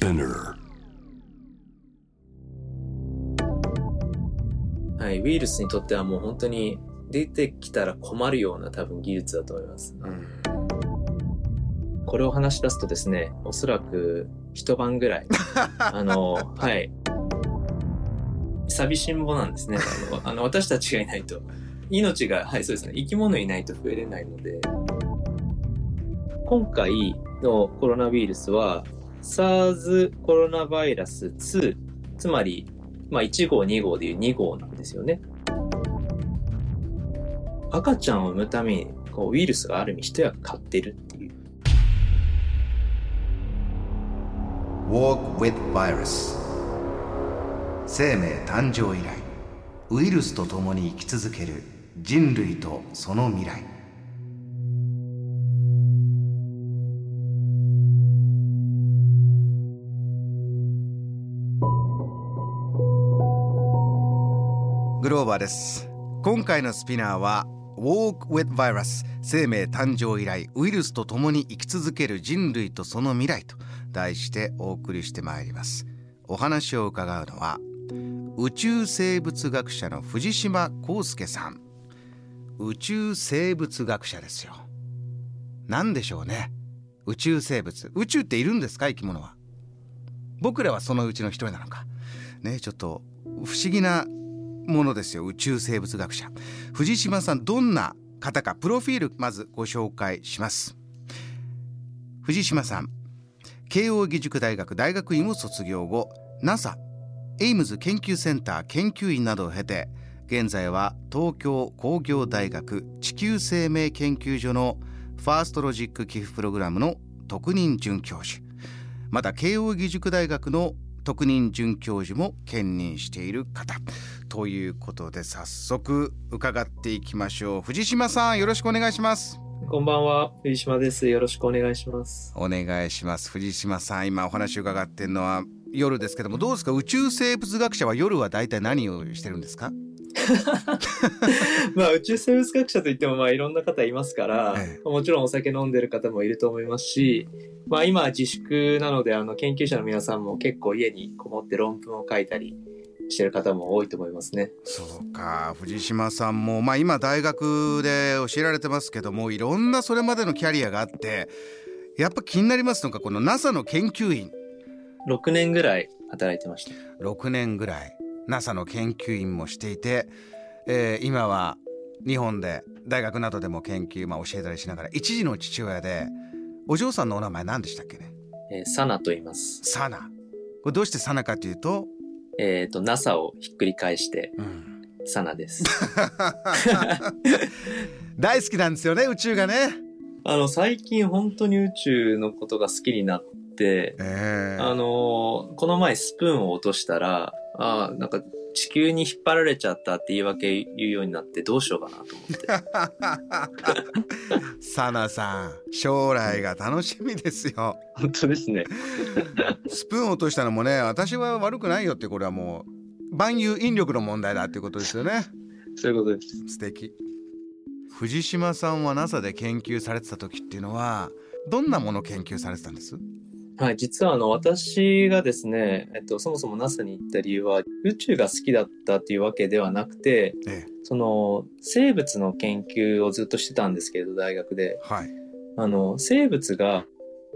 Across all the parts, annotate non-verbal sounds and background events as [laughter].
Spinner. はい、ウイルスにとってはもう本当に出てきたら困るような多分技術だと思います。うん、これを話し出すとですね、おそらく一晩ぐらい、[laughs] あの、はい、寂しんぼなんですね。あの、あの私たちがいないと、命が、はい、そうですね、生き物いないと増えれないので、今回のコロナウイルスは、SARS コロナバイラス2、つまりまあ、1号、2号でいう2号なんですよね。赤ちゃんを産むためにこうウイルスがある意味一役買ってるっていう。Walk with Virus 生命誕生以来ウイルスと共に生き続ける人類とその未来バーです。今回のスピナーは Walk with Virus 生命誕生以来ウイルスと共に生き続ける人類とその未来と題してお送りしてまいります。お話を伺うのは宇宙生物学者の藤島康介さん。宇宙生物学者ですよ。何でしょうね。宇宙生物。宇宙っているんですか生き物は。僕らはそのうちの一人なのか。ねちょっと不思議なものですよ。宇宙生物学者。藤島さんどんな方か。プロフィールまずご紹介します。藤島さん慶應義塾大学大学院を卒業後 NASA エイムズ研究センター研究員などを経て現在は東京工業大学地球生命研究所のファーストロジック寄付プログラムの特任准教授。また慶應義塾大学の特任准教授も兼任している方。ということで早速伺っていきましょう。藤島さんよろしくお願いします。こんばんは藤島です。よろしくお願いします。お願いします。藤島さん今お話伺っているのは夜ですけどもどうですか？宇宙生物学者は夜は大体何をしてるんですか？[laughs] まあ宇宙生物学者といってもまあいろんな方いますから、ええ、もちろんお酒飲んでる方もいると思いますし、まあ今は自粛なのであの研究者の皆さんも結構家にこもって論文を書いたりしてる方も多いと思いますね。そうか藤島さんも、まあ、今大学で教えられてますけどもいろんなそれまでのキャリアがあってやっぱ気になりますのがこの NASA の研究員。6年ぐらい働いてました。6年ぐらい NASA の研究員もしていて、えー、今は日本で大学などでも研究、まあ、教えたりしながら一児の父親でお嬢さんのお名前何でしたっけね？えー、サナと言います。サナ。これどうしてサナかというとえっ、ー、と、NASA をひっくり返して、うん、サナです。[laughs] 大好きなんですよね、宇宙がね。あの、最近本当に宇宙のことが好きになって、えー、あの、この前スプーンを落としたら、あなんか地球に引っ張られちゃったって言い訳言うようになってどうしようかなと思って。[laughs] サナさん、将来が楽しみですよ。本当ですね。スプーン落としたのもね、私は悪くないよってこれはもう万有引力の問題だっていうことですよね。そういうことです。素敵。藤島さんは NASA で研究されてた時っていうのはどんなもの研究されてたんです？はい、実はあの私がですね、えっと、そもそも NASA に行った理由は宇宙が好きだったっていうわけではなくて、ええ、その生物の研究をずっとしてたんですけれど大学で、はい、あの生物が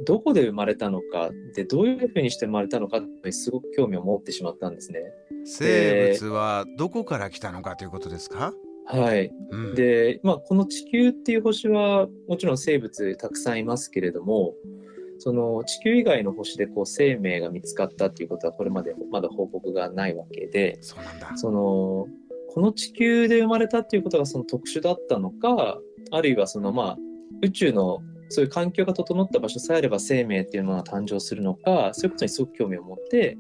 どこで生まれたのかでどういうふうにして生まれたのかってすごく興味を持ってしまったんですね。生物はどこから来たのかということですか？はい。うん、で、まあ、この地球っていう星はもちろん生物たくさんいますけれどもその地球以外の星でこう生命が見つかったっていうことはこれまでまだ報告がないわけでそのこの地球で生まれたっていうことがその特殊だったのかあるいはそのまあ宇宙のそういう環境が整った場所さえあれば生命っていうものが誕生するのかそういうことにすごく興味を持って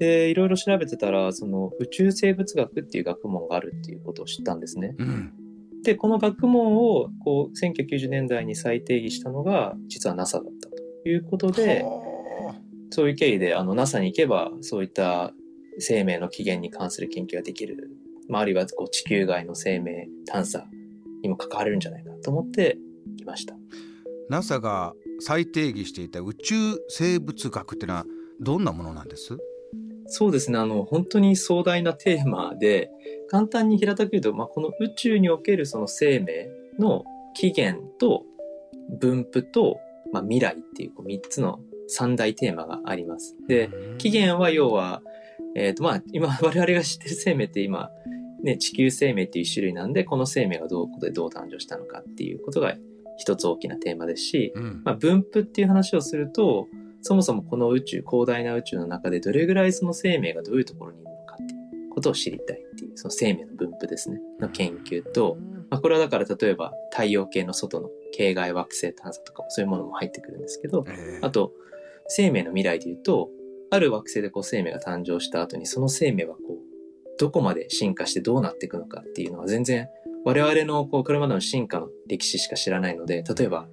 でいろいろ調べてたらその宇宙生物学っていう学問があるっていうことを知ったんですね。うんでこの学問をこう1990年代に再定義したのが実は NASA だったと。いうことで、そういう経緯であの NASA に行けばそういった生命の起源に関する研究ができる、まあ、あるいはこう地球外の生命探査にも関われるんじゃないかと思って来ました。NASA が再定義していた宇宙生物学っていうのはどんなものなんです？そうですね。あの本当に壮大なテーマで簡単に平たく言うと、まあ、この宇宙におけるその生命の起源と分布と、まあ、未来っていうこう3つの三大テーマがあります。で、起源は要は、えっ、ー、と、まあ、今、[laughs] 我々が知ってる生命って今、ね、地球生命っていう種類なんで、この生命がどうでどう誕生したのかっていうことが一つ大きなテーマですし、うん、まあ、分布っていう話をすると、そもそもこの宇宙、広大な宇宙の中でどれぐらいその生命がどういうところにいるのかっていうことを知りたいっていう、その生命の分布ですね、の研究と、まあ、これはだから例えば太陽系の外の系外惑星探査とかもそういうものも入ってくるんですけど、あと、生命の未来で言うと、ある惑星でこう生命が誕生した後に、その生命はこう、どこまで進化してどうなっていくのかっていうのは全然我々のこうこれまでの進化の歴史しか知らないので、例えば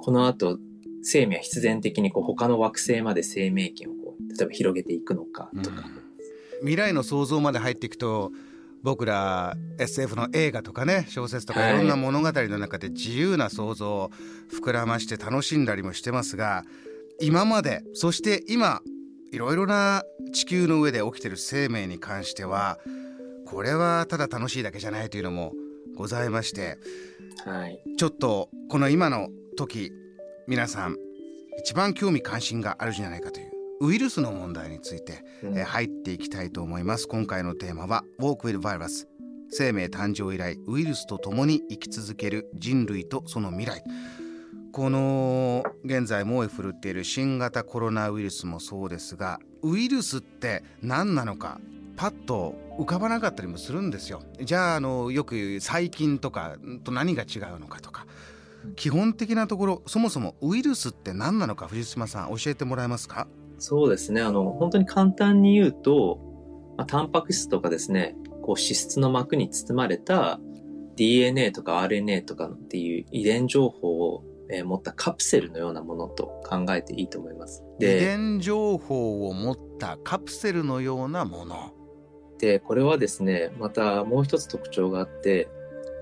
この後生命は必然的にこう他の惑星まで生命圏をこう例えば広げていくのかとか、うん、未来の想像まで入っていくと僕ら SF の映画とかね小説とかいろんな物語の中で自由な想像を膨らまして楽しんだりもしてますが今までそして今いろいろな地球の上で起きてる生命に関してはこれはただ楽しいだけじゃないというのもございまして、はい、ちょっとこの今の時皆さん一番興味関心があるじゃないかというウイルスの問題について、うん、え入っていきたいと思います。今回のテーマは Walk with Virus 生命誕生以来ウイルスと共に生き続ける人類とその未来。この現在猛威振るっている新型コロナウイルスもそうですがウイルスって何なのかパッと浮かばなかったりもするんですよ。じゃああのよく細菌とかと何が違うのかとか基本的なところそもそもウイルスって何なのか藤島さん教えてもらえますか？そうですねあの本当に簡単に言うと、まあ、タンパク質とかですねこう脂質の膜に包まれた DNA とか RNA とかっていう遺伝情報をえ持ったカプセルのようなものと考えていいと思います。遺伝情報を持ったカプセルのようなもの。で、これはですね、またもう一つ特徴があって、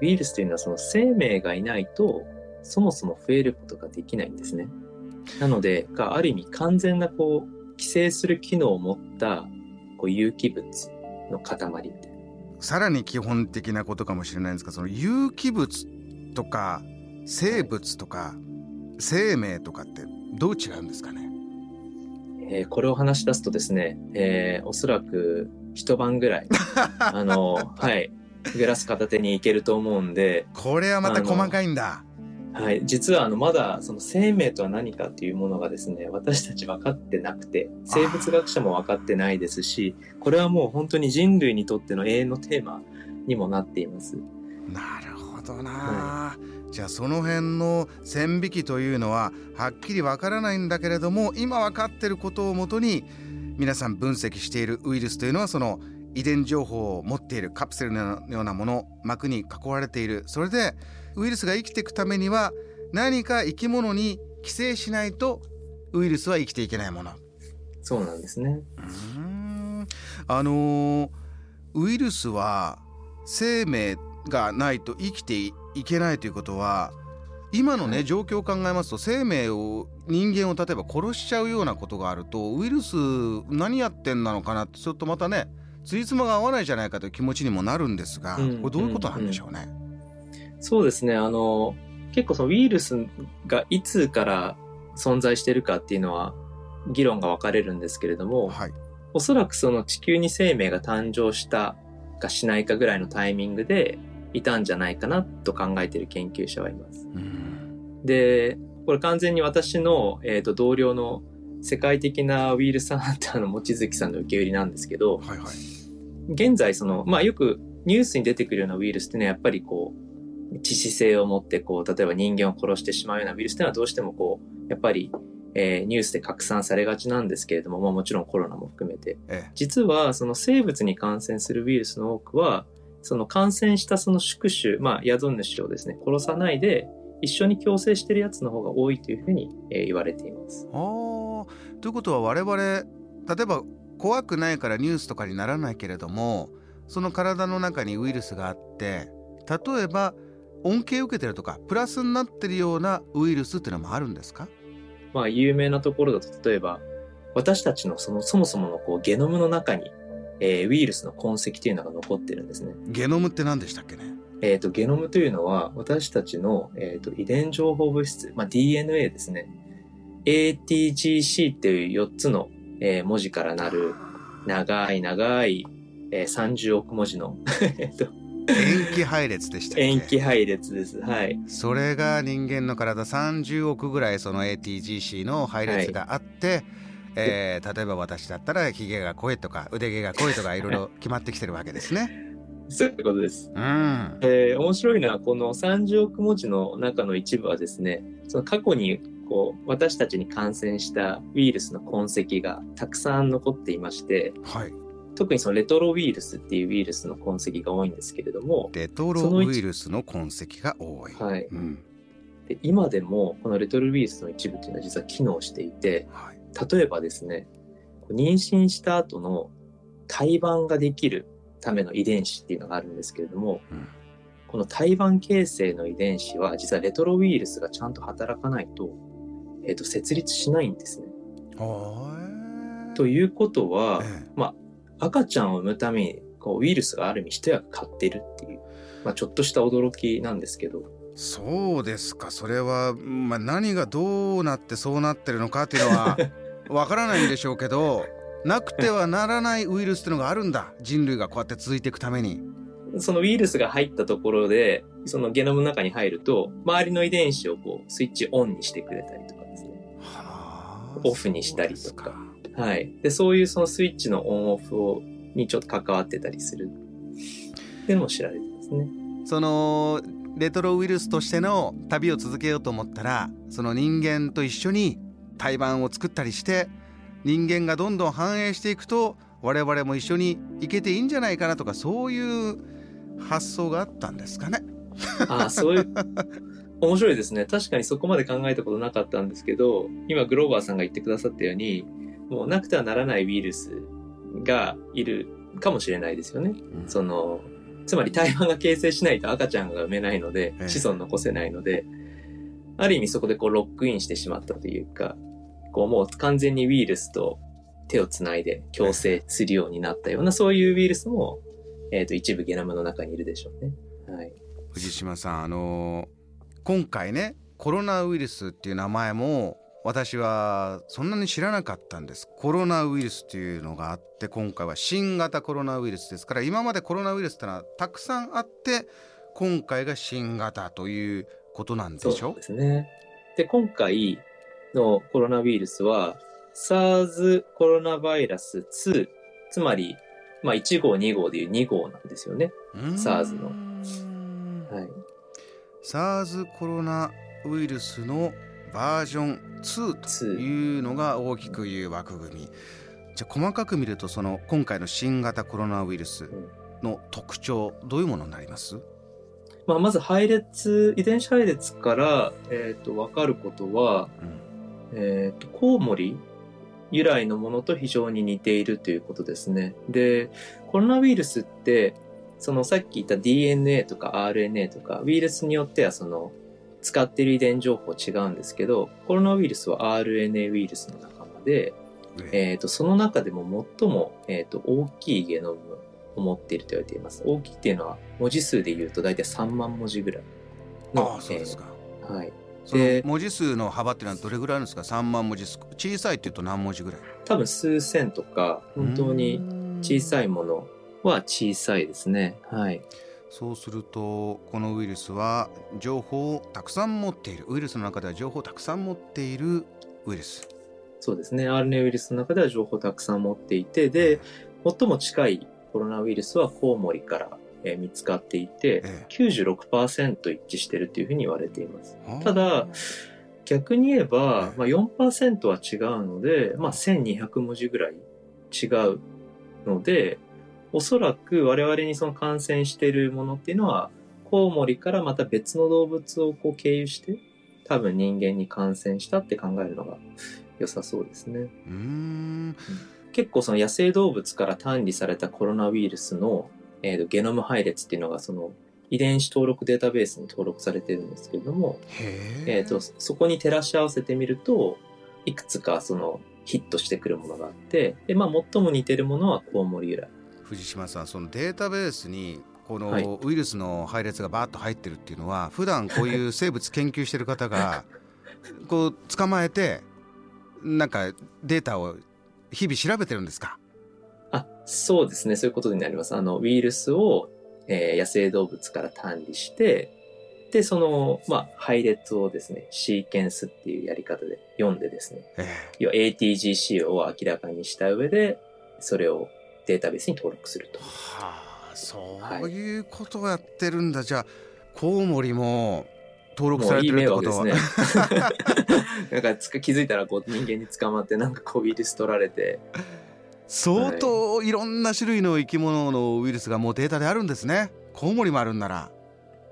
ウイルスというのはその生命がいないと、そもそも増えることができないんですね。なので、がある意味完全なこう、規制する機能を持ったこう有機物の塊。さらに基本的なことかもしれないんですが、その有機物とか生物とか生命とかってどう違うんですかね、えー、これを話し出すとですね、えー、おそらく一晩ぐらい [laughs] あのはいグラス片手にいけると思うんでこれはまた細かいんだはい、実はあのまだその生命とは何かっていうものがですね私たち分かってなくて生物学者も分かってないですしこれはもう本当に人類にとっての永遠のテーマにもなっています。なるほどな、はい。じゃあその辺の線引きというのははっきりわからないんだけれども今分かってることをもとに皆さん分析しているウイルスというのはその遺伝情報を持っているカプセルのようなもの膜に囲われている。それでウイルスが生きていくためには何か生き物に寄生しないとウイルスは生きていけないもの。そうなんですね。うん。あのー、ウイルスは生命がないと生きていけないということは今のね状況を考えますと生命を人間を例えば殺しちゃうようなことがあるとウイルス何やってんなのかなってちょっとまたねついつまが合わないじゃないかという気持ちにもなるんですが、これどういうことなんでしょうね？そうですねあの結構そのウイルスがいつから存在しているかっていうのは議論が分かれるんですけれども、はい、おそらくその地球に生命が誕生したかしないかぐらいのタイミングでいたんじゃないかなと考えている研究者はいます。で、これ完全に私の、えーと、同僚の世界的なウイルスハンターの望月さんの受け売りなんですけど、はいはい、現在その、まあよくニュースに出てくるようなウイルスってね、やっぱりこう、致死性を持ってこう、例えば人間を殺してしまうようなウイルスっていうのはどうしてもこう、やっぱりえー、ニュースで拡散されがちなんですけれども、まあ、もちろんコロナも含めて、ええ、実はその生物に感染するウイルスの多くはその感染したその宿主、まあ、宿主をですね、殺さないで、一緒に共生してるやつの方が多いというふうに、えー、言われています。ということは我々例えば怖くないからニュースとかにならないけれどもその体の中にウイルスがあって例えば恩恵を受けてるとかプラスになってるようなウイルスっていうのもあるんですか？まあ有名なところだと例えば私たちのそのそもそものこうゲノムの中に、えーウイルスの痕跡というのが残ってるんですね。ゲノムって何でしたっけね？えー、とゲノムというのは私たちの、えー、と遺伝情報物質、まあ、DNA ですね ATGC っていう4つの、えー文字からなる長い長い、えー30億文字の [laughs] えっと塩基配列でしたっけ？塩基配列です。はい。それが人間の体30億ぐらいその ATGC の配列があって、えー例えば私だったらヒゲが濃いとか腕毛が濃いとかいろいろ決まってきてるわけですね。そういうことです。うん。えー面白いのはこの30億文字の中の一部はですね、その過去にこう私たちに感染したウイルスの痕跡がたくさん残っていまして、はい。特にそのレトロウイルスっていうウイルスの痕跡が多いんですけれども、レトロウイルスの痕跡が多い。はい、うん。で今でもこのレトロウイルスの一部っていうのは実は機能していて、はい。例えばですね、妊娠した後の胎盤ができるための遺伝子っていうのがあるんですけれども、うんこの胎盤形成の遺伝子は実はレトロウイルスがちゃんと働かないと、えっ、と、設立しないんですね。はい。ということは、え赤ちゃんを産むためにこうウイルスがある意味一役買ってるっていう、まあ、ちょっとした驚きなんですけど、えそうですか。それは、まあ、何がどうなってそうなってるのかっていうのは [laughs] わからないんでしょうけど、なくてはならないウイルスっていうのがあるんだ。人類がこうやって続いていくために。そのウイルスが入ったところで、そのゲノムの中に入ると、周りの遺伝子をこうスイッチオンにしてくれたりとかオフにしたりとかはい。で、そういうそのスイッチのオンオフを、にちょっと関わってたりする。っていうのも知られてますね。そのレトロウイルスとしての旅を続けようと思ったらその人間と一緒に胎盤を作ったりして人間がどんどん繁栄していくと我々も一緒に行けていいんじゃないかなとかそういう発想があったんですかね。ああ、そういう、面白いですね。確かにそこまで考えたことなかったんですけど、今グローバーさんが言ってくださったように、もうなくてはならないウイルスがいるかもしれないですよね。その、つまり胎盤が形成しないと赤ちゃんが産めないのでええ、子孫残せないので、ある意味そこでこうロックインしてしまったというか、こうもう完全にウイルスと手をつないで共生するようになったような、そういうウイルスも、えっ、と、一部ゲノムの中にいるでしょうね。はい。藤島さんあの今回ねコロナウイルスっていう名前も私はそんなに知らなかったんですコロナウイルスっていうのがあって今回は新型コロナウイルスですから今までコロナウイルスってのはたくさんあって今回が新型ということなんでしょ？そうですね。で、今回のコロナウイルスは、SARS コロナバイラス2、つまり、まあ、1号、2号でいう2号なんですよね。SARS のはい。SARS コロナウイルスのバージョン2と2。いうのが大きく言う枠組みじゃあ細かく見るとその今回の新型コロナウイルスの特徴どういうものになります？まあ、まず配列、遺伝子配列から、えっ、と、わかることは、うんえっ、と、コウモリ由来のものと非常に似ているということですね。で、コロナウイルスって、そのさっき言った DNA とか RNA とか、ウイルスによってはその、使っている遺伝情報違うんですけど、コロナウイルスは RNA ウイルスの仲間で、えっ、と、その中でも最も、えっ、と、大きいゲノムを持っていると言われています。大きいっていうのは、文字数で言うと大体3万文字ぐらいの。ああそうですか、えーはい。で文字数の幅っていうのはどれぐらいあるんですか？3万文字小さいっていうと何文字ぐらい？多分数千とか、本当に小さいものは小さいですね。はい。そうするとこのウイルスは情報をたくさん持っているウイルスの中では情報をたくさん持っているウイルスそうですね。RNA ウイルスの中では情報をたくさん持っていて、で、最も近いコロナウイルスはコウモリから、えー見つかっていて、え96%一致してるというふうに言われています。えただ逆に言えばえ、えまあ、4%は違うので、まあ、1200文字ぐらい違うので、おそらく我々にその感染しているものっていうのは、コウモリからまた別の動物をこう経由して、多分人間に感染したって考えるのが良さそうですね。うーん。結構その野生動物から単理されたコロナウイルスの、えーとゲノム配列っていうのがその遺伝子登録データベースに登録されてるんですけれども、えー、とそこに照らし合わせてみるといくつかそのヒットしてくるものがあってで、まあ、最も似てるものはコウモリ由来藤島さんそのデータベースにこのウイルスの配列がバーッと入ってるっていうのは、はい、普段こういう生物研究してる方が [laughs] こう捕まえてなんかデータを日々調べてるんですか？あそうですね。そういうことになります。あのウイルスを、えー、野生動物から単理してでその、まあ、配列をですねシーケンスっていうやり方で読んでですね、えー、要は ATGC を明らかにした上でそれをデータベースに登録すると。はあそういうことをやってるんだ、はい、じゃあコウモリも登録されてるってことは。いいですね。[laughs] なんか気づいたらこう人間に捕まってなんかこうウイルス取られて。相当いろんな種類の生き物のウイルスがもうデータであるんですね。コウモリもあるんなら。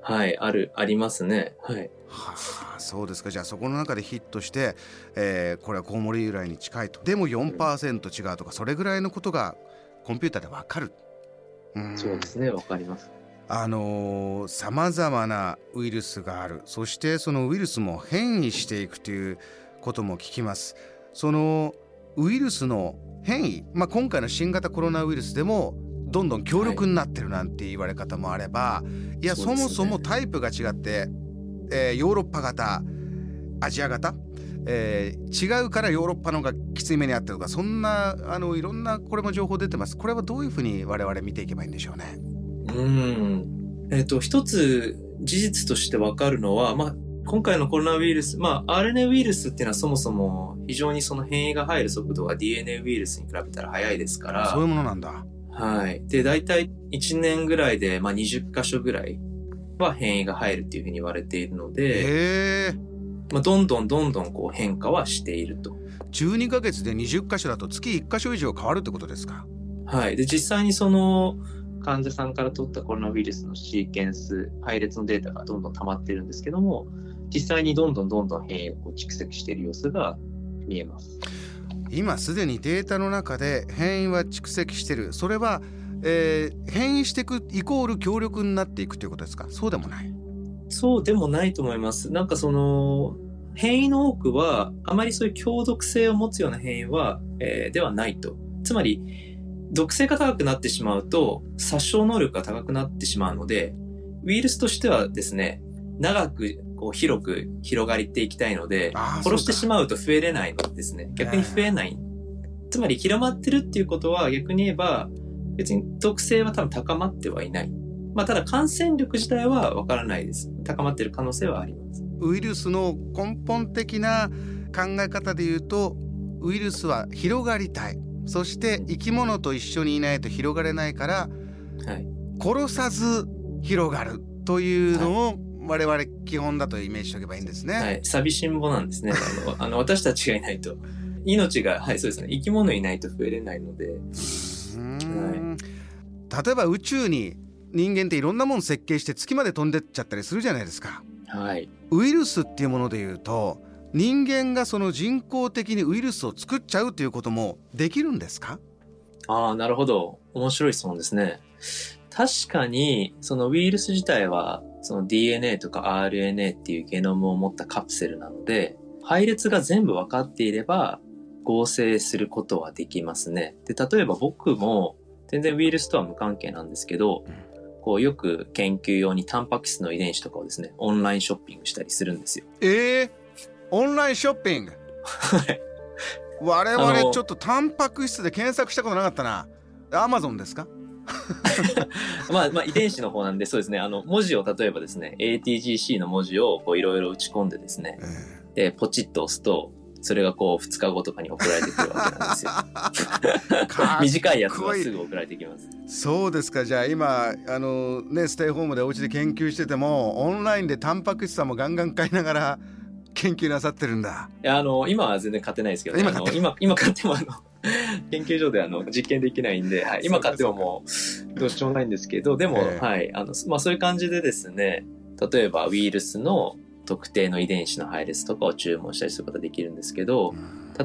はい、ある、ありますね。はい。はあ、そうですか。じゃあそこの中でヒットして、えー、これはコウモリ由来に近いと。でも4%違うとか、それぐらいのことがコンピューターでわかる。うん、そうですね、わかります。あのさまざまなウイルスがあるそしてそのウイルスも変異していくということも聞きますそのウイルスの変異、まあ、今回の新型コロナウイルスでもどんどん強力になってるなんて言われ方もあれば、はい、いやそもそもタイプが違って、えー、ヨーロッパ型アジア型、えー、違うからヨーロッパの方がきつい目にあったとかそんなあのいろんなこれも情報出てますこれはどういうふうに我々見ていけばいいんでしょうね？うん。えっ、ー、と、一つ事実としてわかるのは、まあ、今回のコロナウイルス、まあ、RNA ウイルスっていうのはそもそも非常にその変異が入る速度が DNA ウイルスに比べたら速いですから。そういうものなんだ。はい。で、大体1年ぐらいで、まあ、20箇所ぐらいは変異が入るっていうふうに言われているので、まあ、どんどんどんどんこう変化はしていると。12ヶ月で20箇所だと月1箇所以上変わるってことですか？はい。で、実際にその、患者さんから取ったコロナウイルスのシーケンス、配列のデータがどんどん溜まってるんですけども、実際にどんどんどんどん変異を蓄積している様子が見えます。今すでにデータの中で変異は蓄積してる。それは、えー、変異していくイコール強力になっていくということですか？そうでもない？そうでもないと思います。なんかその変異の多くはあまりそういう強毒性を持つような変異は、えー、ではないと。つまり毒性が高くなってしまうと、殺傷能力が高くなってしまうので、ウイルスとしてはですね、長くこう広く広がりていきたいので、殺してしまうと増えれないのですね。逆に増えない。つまり広まってるっていうことは逆に言えば、別に毒性は多分高まってはいない。まあ、ただ感染力自体はわからないです。高まってる可能性はあります。ウイルスの根本的な考え方で言うと、ウイルスは広がりたい。そして生き物と一緒にいないと広がれないから、はい、殺さず広がるというのを我々基本だとイメージしておけばいいんですね。はい、寂しんぼなんですね。あのあの私たちがいないと命がはいそうですね生き物いないと増えれないので。はい、例えば宇宙に人間っていろんなもの設計して月まで飛んでっちゃったりするじゃないですか。はい、ウイルスっていうものでいうと人間がその人工的にウイルスを作っちゃうということもできるんですか？ああ、なるほど。面白い質問ですね。確かに、そのウイルス自体は、その DNA とか RNA っていうゲノムを持ったカプセルなので、配列が全部分かっていれば、合成することはできますね。で、例えば僕も、全然ウイルスとは無関係なんですけど、こうよく研究用にタンパク質の遺伝子とかをですね、オンラインショッピングしたりするんですよ。ええーオンラインショッピング？はい。我々ちょっとタンパク質で検索したことなかったな。アマゾンですか？[laughs] まあ、まあ、遺伝子の方なんで、そうですね。あの、文字を例えばですね、ATGC の文字をこういろいろ打ち込んでですね、えー、で、ポチッと押すと、それがこう2日後とかに送られてくるわけなんですよ。短いやつはすぐ送られてきます。そうですか。じゃあ今あのねステイホームでお家で研究しててもオンラインでタンパク質さんもガンガン買いながら研究なさってるんだ。いや、あの、今は全然買ってないですけど、ね、今買って今、今買ってもあの、[laughs] 研究所であの実験できないんで、はい、今買ってももうどうしようもないんですけど、でも、えー、はい、あの、まあそういう感じでですね、例えばウイルスの特定の遺伝子の配列とかを注文したりすることができるんですけど、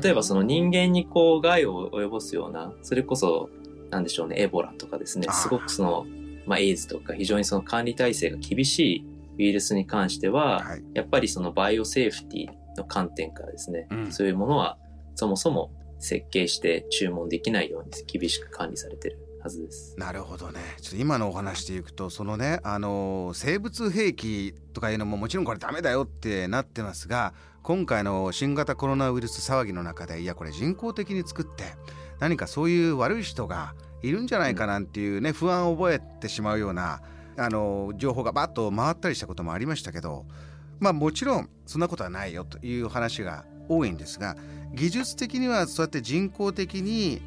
例えばその人間にこう害を及ぼすような、それこそ、なんでしょうね、エボラとかですね、すごくその、まあエイズとか非常にその管理体制が厳しいウイルスに関しては、はい、やっぱりそのバイオセーフティの観点からですね、うん。そういうものはそもそも設計して注文できないように厳しく管理されてるはずです。なるほどねちょっと今のお話でいくとそのねあの生物兵器とかいうのももちろんこれダメだよってなってますが今回の新型コロナウイルス騒ぎの中でいやこれ人工的に作って何かそういう悪い人がいるんじゃないかなんていうね不安を覚えてしまうようなあの情報がバッと回ったりしたこともありましたけどまあもちろんそんなことはないよという話が多いんですが技術的にはそうやって人工的に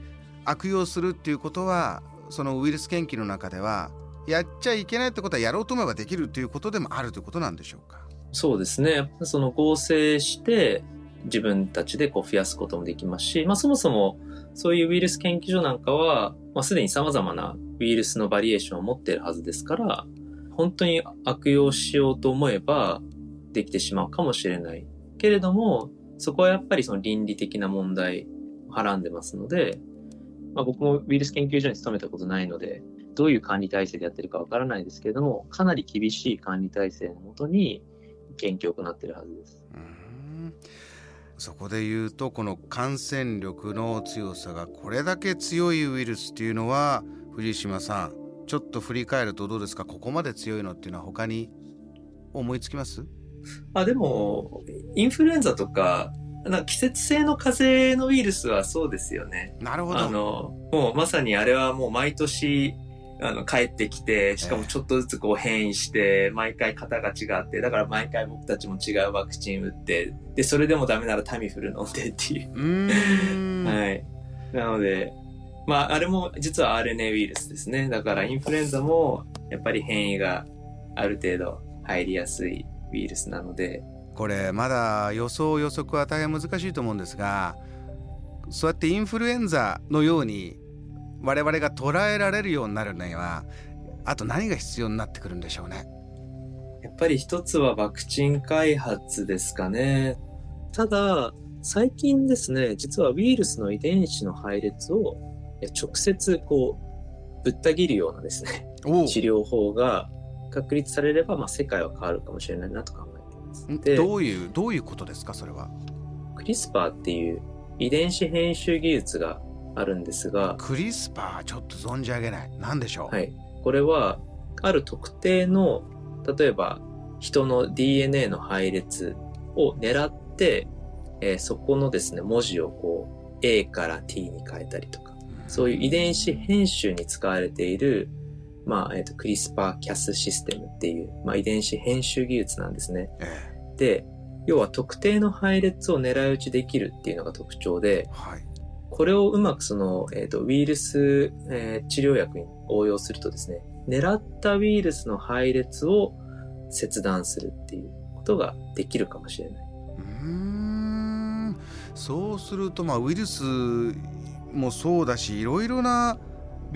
悪用するっていうことはそのウイルス研究の中ではやっちゃいけないってことはやろうと思えばできるっていうことでもあるということなんでしょうか？そうですね。その合成して自分たちでこう増やすこともできますし、まあそもそもそういうウイルス研究所なんかは、まあすでに様々なウイルスのバリエーションを持っているはずですから、本当に悪用しようと思えばできてしまうかもしれない。けれども、そこはやっぱりその倫理的な問題をはらんでますので、まあ僕もウイルス研究所に勤めたことないので、どういう管理体制でやってるかわからないですけれども、かなり厳しい管理体制のもとに研究を行っているはずです。うーん。そこで言うとこの感染力の強さがこれだけ強いウイルスっていうのは藤島さんちょっと振り返るとどうですか？ここまで強いのっていうのは他に思いつきます？あ、でも、インフルエンザとか、な季節性の風邪のウイルスはそうですよね。なるほどあの、もうまさにあれはもう毎年、あの、帰ってきて、しかもちょっとずつこう変異して、毎回型が違って、だから毎回僕たちも違うワクチン打って、で、それでもダメならタミフル飲んでっていう。う [laughs] はい。なので、まあ、あれも実は RNA ウイルスですね。だからインフルエンザも、やっぱり変異がある程度入りやすいウイルスなので、これまだ予想予測は大変難しいと思うんですがそうやってインフルエンザのように我々が捉えられるようになるにはあと何が必要になってくるんでしょうね？やっぱり一つはワクチン開発ですかね。ただ、最近ですね、実はウイルスの遺伝子の配列を直接こう、ぶった切るようなですね、お治療法が確立されれば、まあ世界は変わるかもしれないなと考。でどういうどういうことですかそれは？クリスパーっていう遺伝子編集技術があるんですが、クリスパーちょっと存じ上げない。何でしょう、はい。これは、ある特定の、例えば、人の DNA の配列を狙って、えーそこのですね、文字をこう、A から T に変えたりとか、そういう遺伝子編集に使われている、まあ、えっ、と、クリスパーキャスシステムっていう、まあ、遺伝子編集技術なんですね。えで、要は特定の配列を狙い撃ちできるっていうのが特徴でえ、はい。これをうまくその、えっ、と、ウイルス、えー治療薬に応用するとですね、狙ったウイルスの配列を切断するっていうことができるかもしれない。うーんそうするとまあウイルスもそうだしいろいろな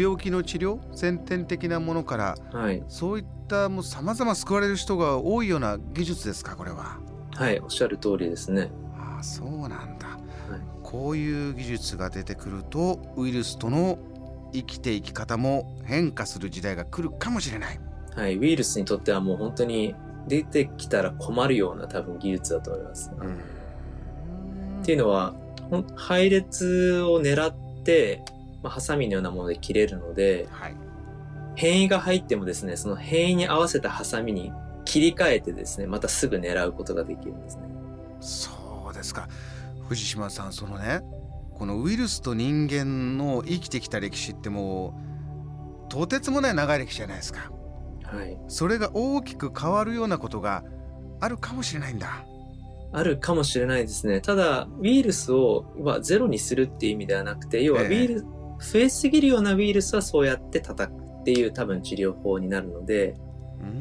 病気の治療先天的なものからはい。そういったもう様々救われる人が多いような技術ですかこれは。はい、おっしゃる通りですね。ああそうなんだ、こういう技術が出てくるとウイルスとの生きていき方も変化する時代が来るかもしれない。はい、ウイルスにとってはもう本当に出てきたら困るような多分技術だと思います。うんっていうのは、配列を狙って、まあ、ハサミのようなもので切れるので、はい。変異が入ってもですね、その変異に合わせたハサミに切り替えてですね、またすぐ狙うことができるんですね。そうですか藤島さんそのねこのウイルスと人間の生きてきた歴史ってもうとてつもない長い歴史じゃないですかはい。それが大きく変わるようなことがあるかもしれないんだあるかもしれないですね。ただ、ウイルスをまあゼロにするっていう意味ではなくて、要はええウイルス、増えすぎるようなウイルスはそうやって叩くっていう多分治療法になるので、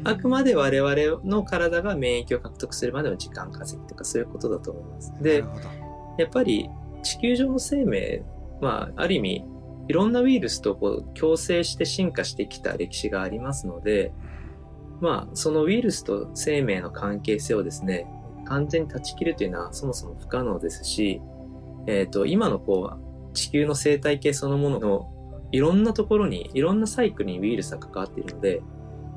あくまで我々の体が免疫を獲得するまでの時間稼ぎとかそういうことだと思います。でやっぱり地球上の生命、まあ、ある意味、いろんなウイルスとこう共生して進化してきた歴史がありますので、まあ、そのウイルスと生命の関係性をですね、完全に断ち切るというのはそもそも不可能ですし、えっ、と、今のこう、地球の生態系そのもののいろんなところに、いろんなサイクルにウイルスが関わっているので、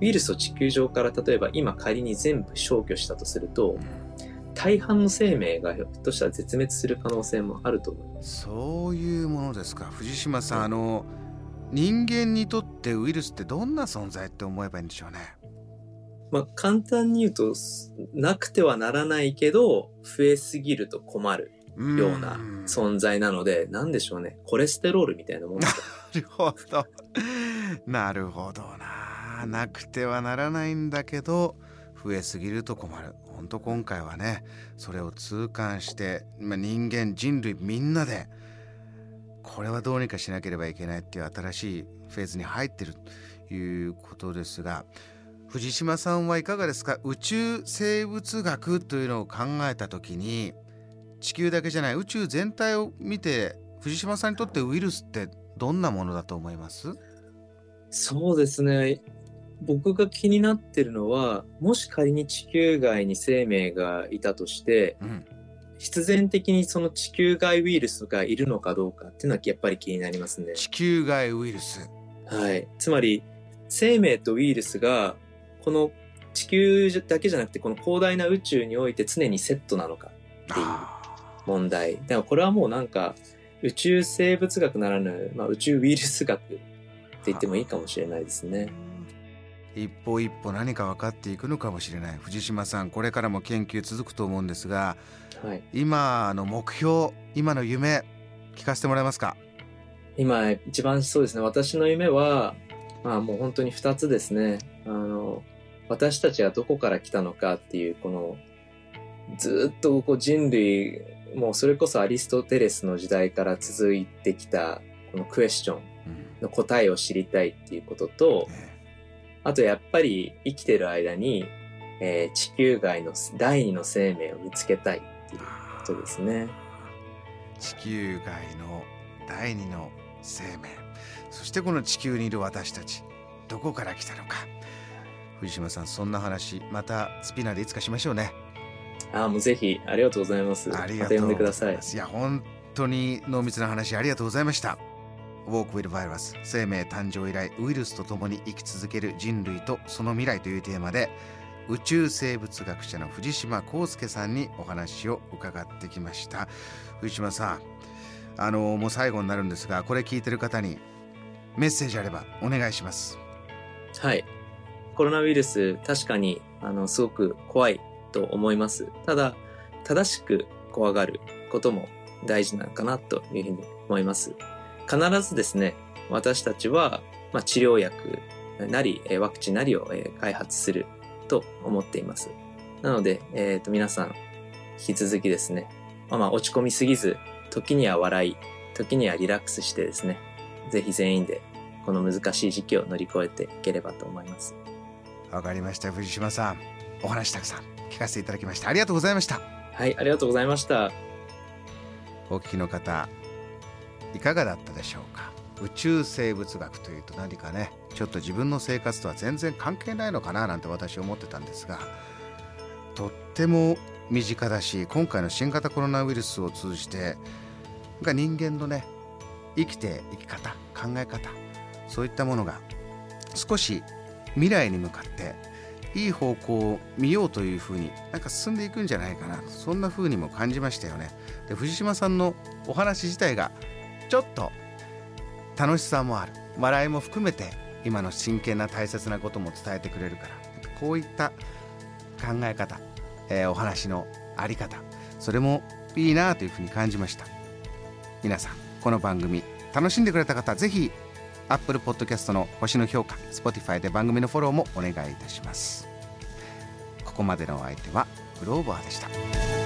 ウイルスを地球上から例えば今仮に全部消去したとすると、大半の生命がひょっとしたら絶滅する可能性もあると思いますそういうものですか。藤島さん、あの人間にとってウイルスってどんな存在って思えばいいんでしょうね。まあ、簡単に言うとなくてはならないけど増えすぎると困るような存在なので何でしょうね。コレステロールみたいなもんなるほど。なるほどな。なくてはならないんだけど増えすぎると困る。本当今回はねそれを痛感して、まあ、人間人類みんなでこれはどうにかしなければいけないっていう新しいフェーズに入ってるということですが藤島さんはいかがですか？宇宙生物学というのを考えた時に地球だけじゃない宇宙全体を見て藤島さんにとってウイルスってどんなものだと思います？そうですね。僕が気になってるのはもし仮に地球外に生命がいたとして、うん、必然的にその地球外ウイルスがいるのかどうかっていうのはやっぱり気になりますね。地球外ウイルス。はい。つまり生命とウイルスがこの地球だけじゃなくてこの広大な宇宙において常にセットなのかっていう問題。だからこれはもうなんか宇宙生物学ならぬ、まあ、宇宙ウイルス学って言ってもいいかもしれないですね。一歩一歩何か分かっていくのかもしれない。藤島さんこれからも研究続くと思うんですが、はい、今の目標今の夢聞かせてもらえますか？今一番そうですね。私の夢はまあもう本当に2つですね。あの私たちはどこから来たのかっていうこのずっとこう人類もうそれこそアリストテレスの時代から続いてきたこのクエスチョンの答えを知りたいっていうことと、あとやっぱり生きてる間に、えー、地球外の第二の生命を見つけたいっていうことですね。地球外の第二の生命。そしてこの地球にいる私たちどこから来たのか。藤島さんそんな話またスピナーでいつかしましょうね。あもうぜひありがとうございます。ありがとうございます。いや本当に濃密な話ありがとうございました。Walk with Virus 生命誕生以来ウイルスと共に生き続ける人類とその未来というテーマで宇宙生物学者の藤島康介さんにお話を伺ってきました藤島さんあのもう最後になるんですがこれ聞いてる方にメッセージあればお願いしますはいコロナウイルス確かにあのすごく怖いと思いますただ正しく怖がることも大事なのかなというふうに思います必ずですね、私たちは、まあ、治療薬なり、ワクチンなりを開発すると思っています。なので、えー、と皆さん、引き続きですね、まあ、まあ落ち込みすぎず、時には笑い、時にはリラックスしてですね、ぜひ全員でこの難しい時期を乗り越えていければと思います。わかりました。藤島さん、お話たくさん聞かせていただきました。ありがとうございました。はい、ありがとうございました。お聞きの方、いかがだったでしょうか？宇宙生物学というと何かね？ちょっと自分の生活とは全然関係ないのかな？なんて私思ってたんですがとっても身近だし今回の新型コロナウイルスを通じてが人間のね生きて生き方考え方そういったものが少し未来に向かっていい方向を見ようというふうになんか進んでいくんじゃないかな。そんなふうにも感じましたよね。で藤島さんのお話自体がちょっと楽しさもある。笑いも含めて今の真剣な大切なことも伝えてくれるから。こういった考え方、えー、お話のあり方それもいいなというふうに感じました。皆さんこの番組楽しんでくれた方ぜひ Apple Podcast の星の評価 Spotify で番組のフォローもお願いいたしますここまでのお相手はグローバーでした。